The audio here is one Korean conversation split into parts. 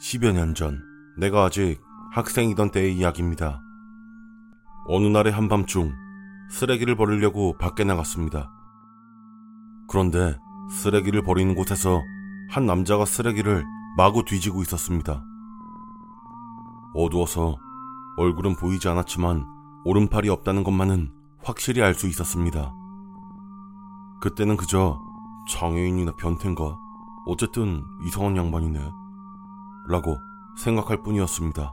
10여 년 전, 내가 아직 학생이던 때의 이야기입니다. 어느 날의 한밤중 쓰레기를 버리려고 밖에 나갔습니다. 그런데 쓰레기를 버리는 곳에서 한 남자가 쓰레기를 마구 뒤지고 있었습니다. 어두워서 얼굴은 보이지 않았지만 오른팔이 없다는 것만은 확실히 알 수 있었습니다. 그때는 그저 장애인이나 변태인가? 어쨌든 이상한 양반이네. 라고 생각할 뿐이었습니다.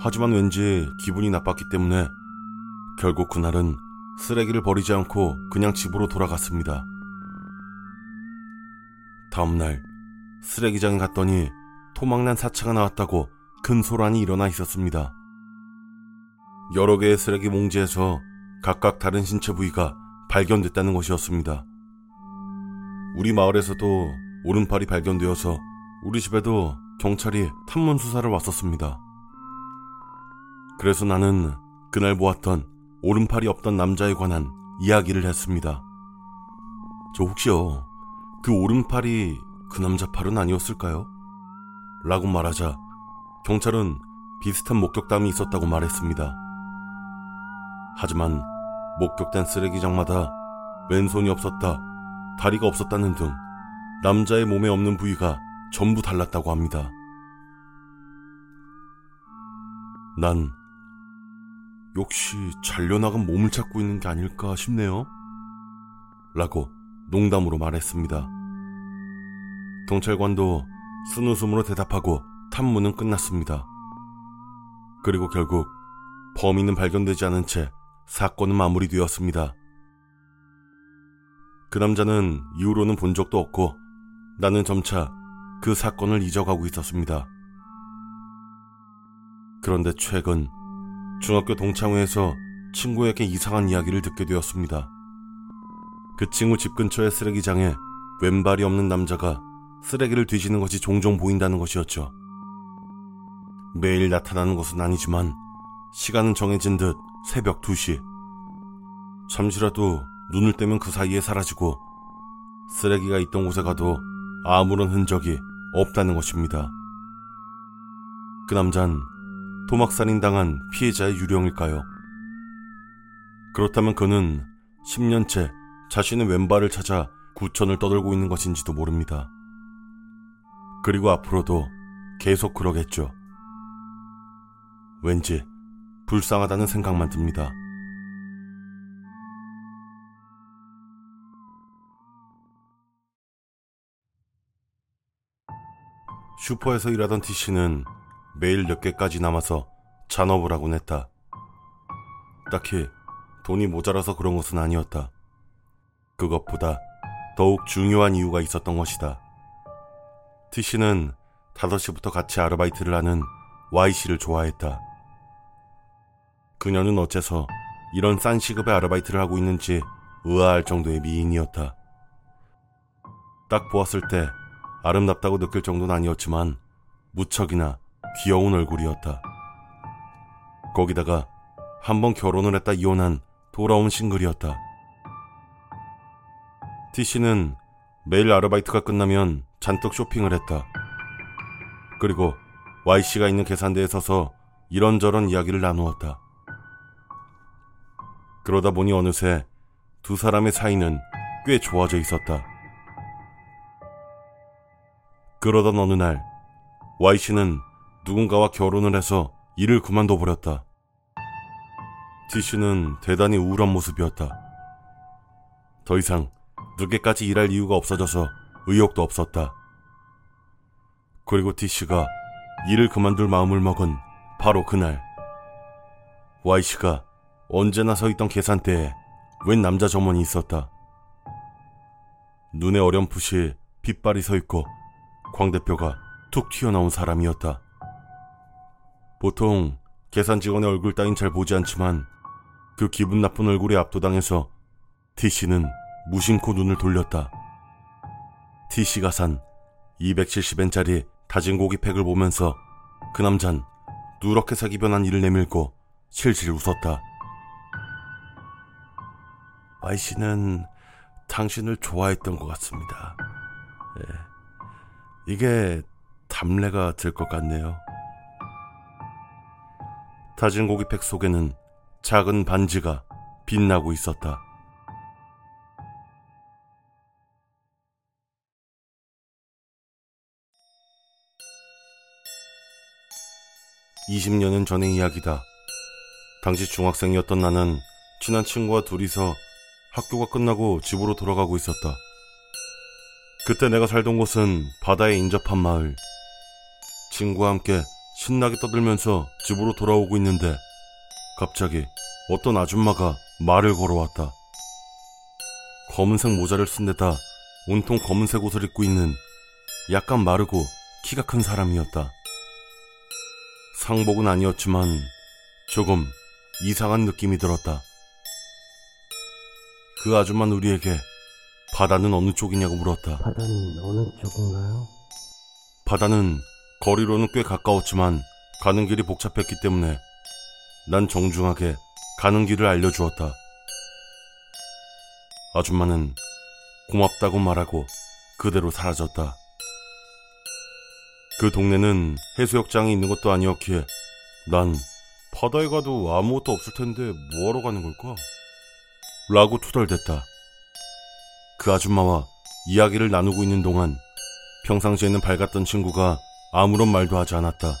하지만 왠지 기분이 나빴기 때문에 결국 그날은 쓰레기를 버리지 않고 그냥 집으로 돌아갔습니다. 다음날 쓰레기장에 갔더니 토막난 사체가 나왔다고 큰 소란이 일어나 있었습니다. 여러 개의 쓰레기 봉지에서 각각 다른 신체 부위가 발견됐다는 것이었습니다. 우리 마을에서도 오른팔이 발견되어서 우리 집에도 경찰이 탐문 수사를 왔었습니다. 그래서 나는 그날 보았던 오른팔이 없던 남자에 관한 이야기를 했습니다. 저 혹시요, 그 오른팔이 그 남자 팔은 아니었을까요? 라고 말하자 경찰은 비슷한 목격담이 있었다고 말했습니다. 하지만 목격된 쓰레기장마다 왼손이 없었다, 다리가 없었다는 등 남자의 몸에 없는 부위가 전부 달랐다고 합니다. 난 역시 잘려나간 몸을 찾고 있는 게 아닐까 싶네요. 라고 농담으로 말했습니다. 경찰관도 쓴웃음으로 대답하고 탐문은 끝났습니다. 그리고 결국 범인은 발견되지 않은 채 사건은 마무리되었습니다. 그 남자는 이후로는 본 적도 없고 나는 점차 그 사건을 잊어가고 있었습니다. 그런데 최근 중학교 동창회에서 친구에게 이상한 이야기를 듣게 되었습니다. 그 친구 집 근처의 쓰레기장에 왼발이 없는 남자가 쓰레기를 뒤지는 것이 종종 보인다는 것이었죠. 매일 나타나는 것은 아니지만 시간은 정해진 듯 새벽 2시. 잠시라도 눈을 떼면 그 사이에 사라지고 쓰레기가 있던 곳에 가도 아무런 흔적이 없다는 것입니다. 그 남잔 도막살인 당한 피해자의 유령일까요? 그렇다면 그는 10년째 자신의 왼발을 찾아 구천을 떠들고 있는 것인지도 모릅니다. 그리고 앞으로도 계속 그러겠죠. 왠지 불쌍하다는 생각만 듭니다. 슈퍼에서 일하던 T씨는 매일 늦게까지 남아서 잔업을 하곤 했다. 딱히 돈이 모자라서 그런 것은 아니었다. 그것보다 더욱 중요한 이유가 있었던 것이다. T씨는 5시부터 같이 아르바이트를 하는 Y씨를 좋아했다. 그녀는 어째서 이런 싼 시급의 아르바이트를 하고 있는지 의아할 정도의 미인이었다. 딱 보았을 때 아름답다고 느낄 정도는 아니었지만 무척이나 귀여운 얼굴이었다. 거기다가 한 번 결혼을 했다 이혼한 돌아온 싱글이었다. T씨는 매일 아르바이트가 끝나면 잔뜩 쇼핑을 했다. 그리고 Y씨가 있는 계산대에 서서 이런저런 이야기를 나누었다. 그러다 보니 어느새 두 사람의 사이는 꽤 좋아져 있었다. 그러던 어느 날 Y씨는 누군가와 결혼을 해서 일을 그만둬 버렸다. T씨는 대단히 우울한 모습이었다. 더 이상 늦게까지 일할 이유가 없어져서 의욕도 없었다. 그리고 T씨가 일을 그만둘 마음을 먹은 바로 그날 Y씨가 언제나 서 있던 계산대에 웬 남자 점원이 있었다. 눈에 어렴풋이 빗발이 서 있고 광 대표가 툭 튀어나온 사람이었다. 보통 계산 직원의 얼굴 따윈 잘 보지 않지만 그 기분 나쁜 얼굴에 압도당해서 T씨는 무심코 눈을 돌렸다. T씨가 산 270엔짜리 다진 고기 팩을 보면서 그 남잔 누렇게 색이 변한 이를 내밀고 실실 웃었다. Y씨는 당신을 좋아했던 것 같습니다. 예. 이게 감래가 들것 같네요. 다진 고기팩 속에는 작은 반지가 빛나고 있었다. 20년은 전의 이야기다. 당시 중학생이었던 나는 친한 친구와 둘이서 학교가 끝나고 집으로 돌아가고 있었다. 그때 내가 살던 곳은 바다에 인접한 마을. 친구와 함께 신나게 떠들면서 집으로 돌아오고 있는데 갑자기 어떤 아줌마가 말을 걸어왔다. 검은색 모자를 쓴 데다 온통 검은색 옷을 입고 있는 약간 마르고 키가 큰 사람이었다. 상복은 아니었지만 조금 이상한 느낌이 들었다. 그 아줌마는 우리에게 바다는 어느 쪽이냐고 물었다. 바다는 어느 쪽인가요? 바다는 거리로는 꽤 가까웠지만 가는 길이 복잡했기 때문에 난 정중하게 가는 길을 알려주었다. 아줌마는 고맙다고 말하고 그대로 사라졌다. 그 동네는 해수욕장이 있는 것도 아니었기에 난 바다에 가도 아무것도 없을 텐데 뭐하러 가는 걸까? 라고 투덜댔다. 그 아줌마와 이야기를 나누고 있는 동안 평상시에는 밝았던 친구가 아무런 말도 하지 않았다.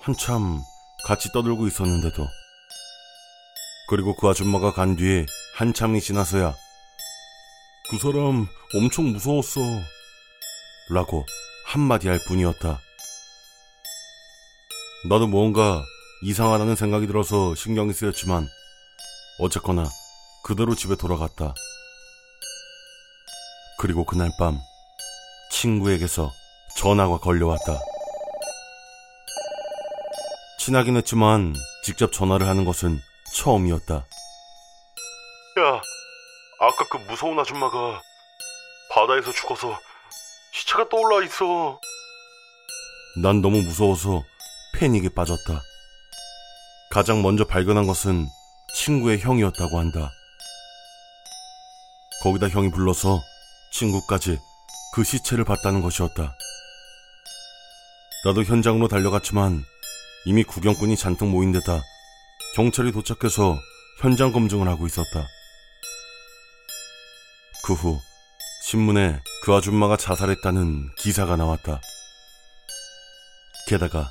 한참 같이 떠들고 있었는데도. 그리고 그 아줌마가 간 뒤에 한참이 지나서야 그 사람 엄청 무서웠어. 라고 한마디 할 뿐이었다. 나도 뭔가 이상하다는 생각이 들어서 신경이 쓰였지만 어쨌거나 그대로 집에 돌아갔다. 그리고 그날 밤 친구에게서 전화가 걸려왔다. 친하긴 했지만 직접 전화를 하는 것은 처음이었다. 야, 아까 그 무서운 아줌마가 바다에서 죽어서 시체가 떠올라 있어. 난 너무 무서워서 패닉에 빠졌다. 가장 먼저 발견한 것은 친구의 형이었다고 한다. 거기다 형이 불러서 친구까지 그 시체를 봤다는 것이었다. 나도 현장으로 달려갔지만 이미 구경꾼이 잔뜩 모인 데다 경찰이 도착해서 현장 검증을 하고 있었다. 그 후 신문에 그 아줌마가 자살했다는 기사가 나왔다. 게다가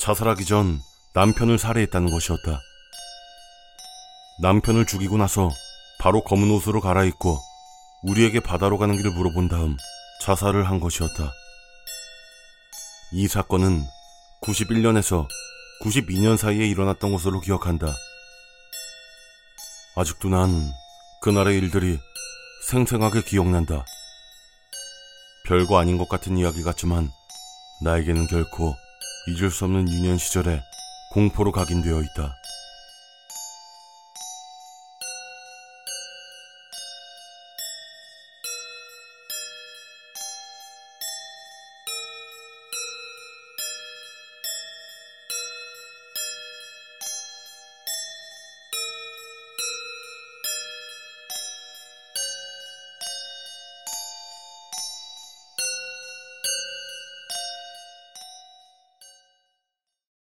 자살하기 전 남편을 살해했다는 것이었다. 남편을 죽이고 나서 바로 검은 옷으로 갈아입고 우리에게 바다로 가는 길을 물어본 다음 자살을 한 것이었다. 이 사건은 91년에서 92년 사이에 일어났던 것으로 기억한다. 아직도 난 그날의 일들이 생생하게 기억난다. 별거 아닌 것 같은 이야기 같지만 나에게는 결코 잊을 수 없는 유년 시절에 공포로 각인되어 있다.